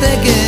te quedes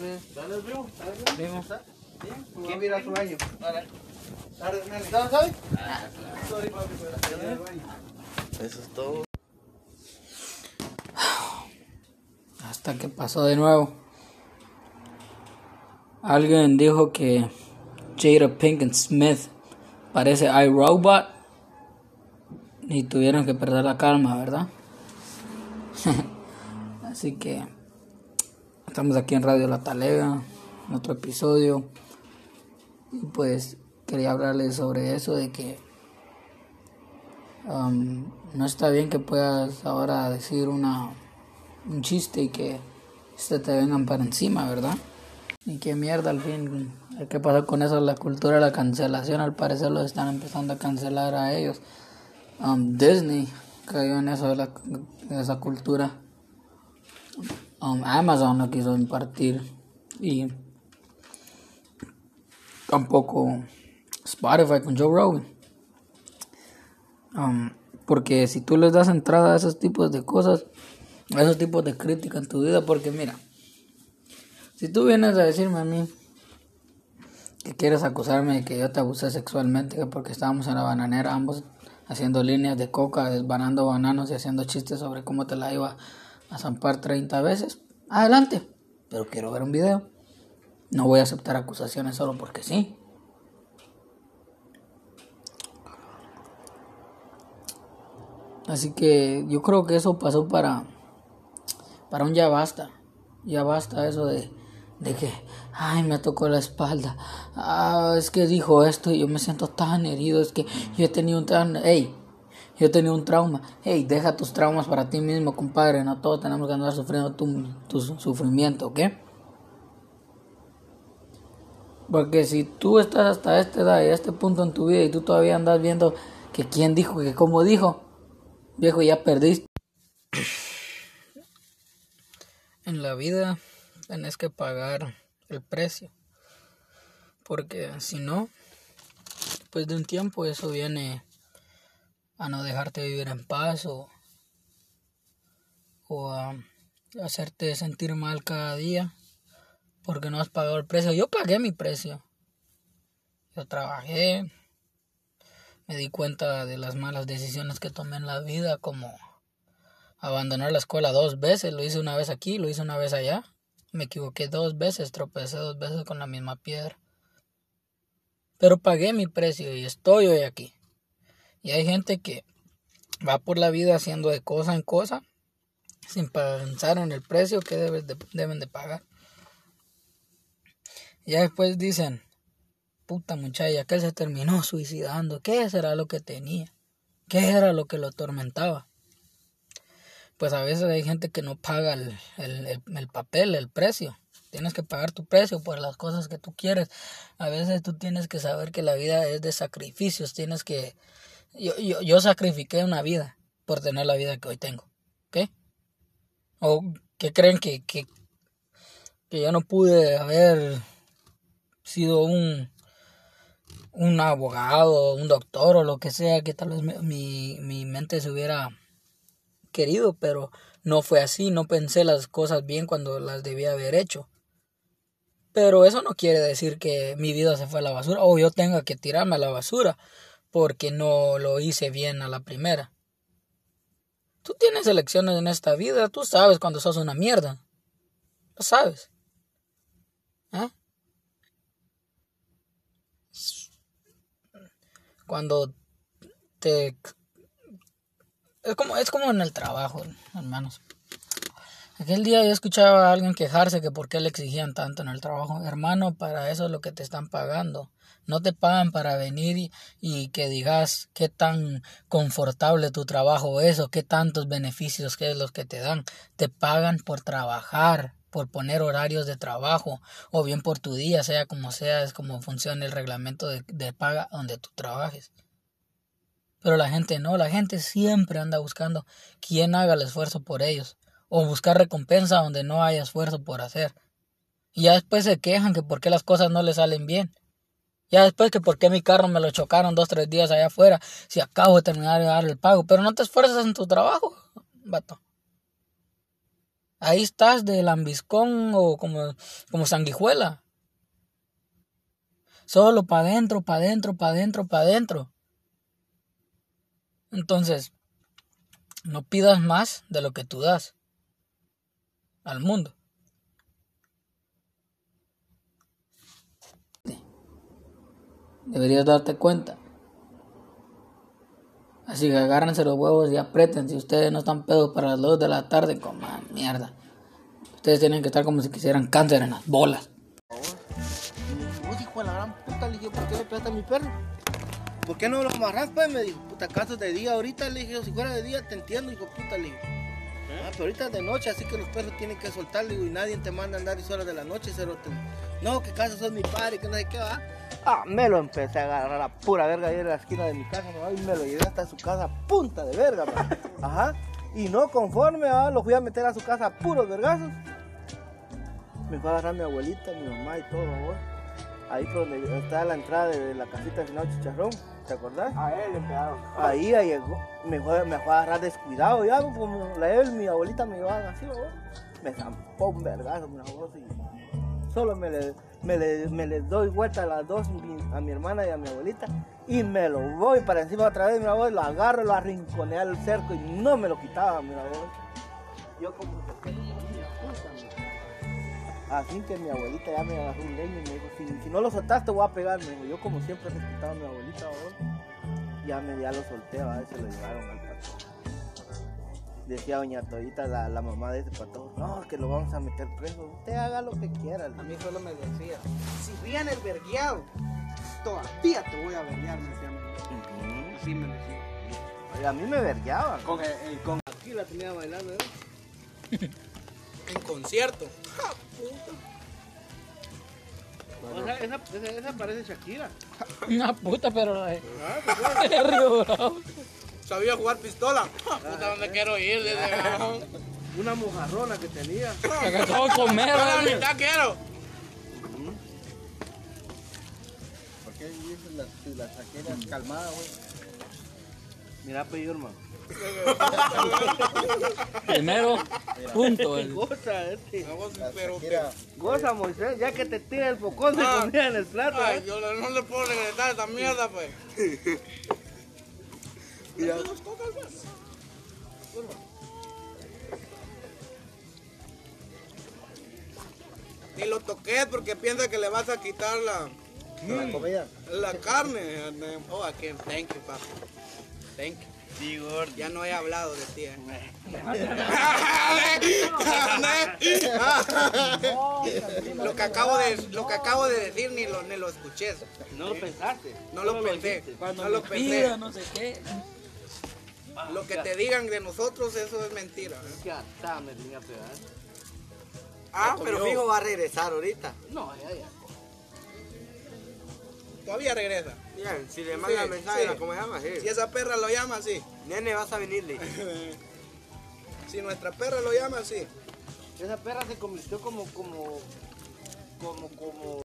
Dale, primo. Primo. ¿Quién mira su baño? Dale. Dale, ¿sabes? Eso es todo. Hasta que pasó de nuevo. Alguien dijo que Jada Pinkett Smith parece iRobot y tuvieron que perder la calma, ¿verdad? Así que estamos aquí en Radio La Talega, en otro episodio. Y pues quería hablarles sobre eso de que um, no está bien que puedas ahora decir una un chiste y que este te vengan para encima, ¿verdad? Y qué mierda al fin. ¿Qué pasa con eso? La cultura de la cancelación, al parecer lo están empezando a cancelar a ellos. Um, Disney cayó en eso de, la, esa cultura. Amazon no quiso impartir. Y tampoco Spotify con Joe Rogan. Um, porque si tú les das entrada a esos tipos de cosas, a esos tipos de crítica en tu vida, porque mira, si tú vienes a decirme a mí que quieres acusarme de que yo te abusé sexualmente, que porque estábamos en la bananera ambos haciendo líneas de coca, desbanando bananos y haciendo chistes sobre cómo te la iba a zampar 30 veces, adelante, pero quiero ver un video. No voy a aceptar acusaciones solo porque sí. Así que yo creo que eso pasó para para un ya basta. Ya basta eso de, de que, ay, me tocó la espalda. Ah, es que dijo esto y yo me siento tan herido. Es que yo he tenido un trauma. Hey, yo tenido un trauma. Hey, deja tus traumas para ti mismo, compadre. No todos tenemos que andar sufriendo tu, tu sufrimiento, ¿ok? Porque si tú estás hasta esta edad y a este punto en tu vida y tú todavía andas viendo que quién dijo, que cómo dijo, viejo, ya perdiste. En la vida tenés que pagar el precio. Porque si no, después de un tiempo eso viene a no dejarte vivir en paz o, o a hacerte sentir mal cada día porque no has pagado el precio. Yo pagué mi precio. Yo trabajé, me di cuenta de las malas decisiones que tomé en la vida como abandonar la escuela dos veces, lo hice una vez aquí, lo hice una vez allá. Me equivoqué dos veces, tropecé dos veces con la misma piedra. Pero pagué mi precio y estoy hoy aquí. Y hay gente que va por la vida haciendo de cosa en cosa sin pensar en el precio que deben de pagar. Y ya después dicen, puta muchacha, que él se terminó suicidando. ¿Qué será lo que tenía? ¿Qué era lo que lo atormentaba? pues a veces hay gente que no paga el, el, el, papel, el precio. Tienes que pagar tu precio por las cosas que tú quieres. A veces tú tienes que saber que la vida es de sacrificios. Tienes que... Yo, yo, yo sacrifiqué una vida por tener la vida que hoy tengo. ¿Ok? ¿O que creen que, que, que yo no pude haber sido un, un abogado, un doctor o lo que sea, que tal vez mi, mi mente se hubiera querido, pero no fue así, no pensé las cosas bien cuando las debía haber hecho. Pero eso no quiere decir que mi vida se fue a la basura o yo tenga que tirarme a la basura porque no lo hice bien a la primera. Tú tienes elecciones en esta vida, tú sabes cuando sos una mierda. Lo sabes. ¿Eh? Cuando te es como, es como en el trabajo, hermanos. Aquel día yo escuchaba a alguien quejarse que por qué le exigían tanto en el trabajo. Hermano, para eso es lo que te están pagando. No te pagan para venir y, que digas qué tan confortable tu trabajo es o qué tantos beneficios que es los que te dan. Te pagan por trabajar, por poner horarios de trabajo o bien por tu día, sea como sea, es como funciona el reglamento de, de paga donde tú trabajes. Pero la gente no, la gente siempre anda buscando quién haga el esfuerzo por ellos, o buscar recompensa donde no haya esfuerzo por hacer. Y ya después se quejan que por qué las cosas no les salen bien. Ya después que por qué mi carro me lo chocaron dos, tres días allá afuera, si acabo de terminar de dar el pago, pero no te esfuerzas en tu trabajo, vato. Ahí estás de lambiscón o como, como sanguijuela. Solo para adentro, para adentro, para adentro, para adentro. Entonces, no pidas más de lo que tú das al mundo. Deberías darte cuenta. Así que agárrense los huevos y aprieten. Si ustedes no están pedos para las 2 de la tarde, coma mierda. Ustedes tienen que estar como si quisieran cáncer en las bolas. Vos, hijo de la gran puta, le dije, ¿por qué le pegaste a mi perro? ¿Por qué no lo amarras, pues? Me dijo, puta, caso de día ahorita, le dije, si fuera de día te entiendo, hijo puta, le digo. Ah, pero ahorita es de noche, así que los perros tienen que soltar, digo, y nadie te manda a andar y horas de la noche, cero te... No, que casa son mi padre, que no sé qué va. Ah, me lo empecé a agarrar a pura verga ahí en la esquina de mi casa, ¿no? y me lo llevé hasta su casa, punta de verga, pa. Ajá. Y no conforme, ¿va? lo fui a meter a su casa a puros vergazos. Me fue a agarrar mi abuelita, mi mamá y todo, ¿va? Ahí por donde está la entrada de la casita de Chicharrón, ¿te acordás? A él le pegaron. Ahí ahí llegó, me fue, me fue a agarrar descuidado, ya, como la él, mi abuelita me llevaba así, ¿va? Me zampó un vergazo, mi abuelo, y solo me le, me le, me le doy vuelta a las dos, a mi hermana y a mi abuelita, y me lo voy para encima otra vez, mi abuelo, lo agarro, lo arrinconé al cerco y no me lo quitaba, mi abuelo. Yo como que Así que mi abuelita ya me agarró un leño y me dijo, si, si no lo soltaste te voy a pegar, me dijo. Yo como siempre he respetado a mi abuelita, ¿verdad? ya me ya lo solté, ¿verdad? y se lo llevaron al patojo. Decía doña Torita, la, la mamá de ese patojo, no, que lo vamos a meter preso, usted haga lo que quiera. A mí solo me decía, si viene el vergueado, todavía te voy a verguear, me decía. Ujú. Así me decía. Oye, A mí me vergueaban. Con, el, el- con Aquí la tenía bailando, ¿eh? en concierto. O sea, esa, esa, esa parece Shakira. Una puta, pero eh, Bravo. Sabía jugar pistola. Puta, ¿dónde quiero ir? Una mojarrona que tenía. Se acabó de comer, la mitad quiero. ¿Por qué dices las, las saqueras calmadas, güey? Mira, pues, hermano. Primero, punto. el- Goza, este. Pero, Goza, Moisés, ya que te tira el pocón de Ah. comida en el plato. Ay, ¿eh? yo no le puedo regresar esa mierda, pues. Mira. Ni lo toques porque piensa que le vas a quitar la, La comida. la carne. Oh, aquí, thank you, papi. Thank you. Ya no he hablado de ti. eh. lo, que acabo de, lo que acabo de decir ni lo, ni lo escuché. No lo pensaste. No lo pensé. No lo pensé. No sé qué. Lo que te digan de nosotros, eso es mentira. ¿eh? Ya está, me tenía pegado. Ah, pero fijo, va a regresar ahorita. No, ya, ya. Todavía regresa. Bien, si le manda Sí, mensaje, sí. ¿cómo se llama? Si esa perra lo llama, sí. Nene, vas a venirle. Si nuestra perra lo llama, sí. Esa perra se convirtió como, como, como, como.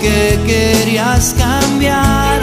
que querías cambiar.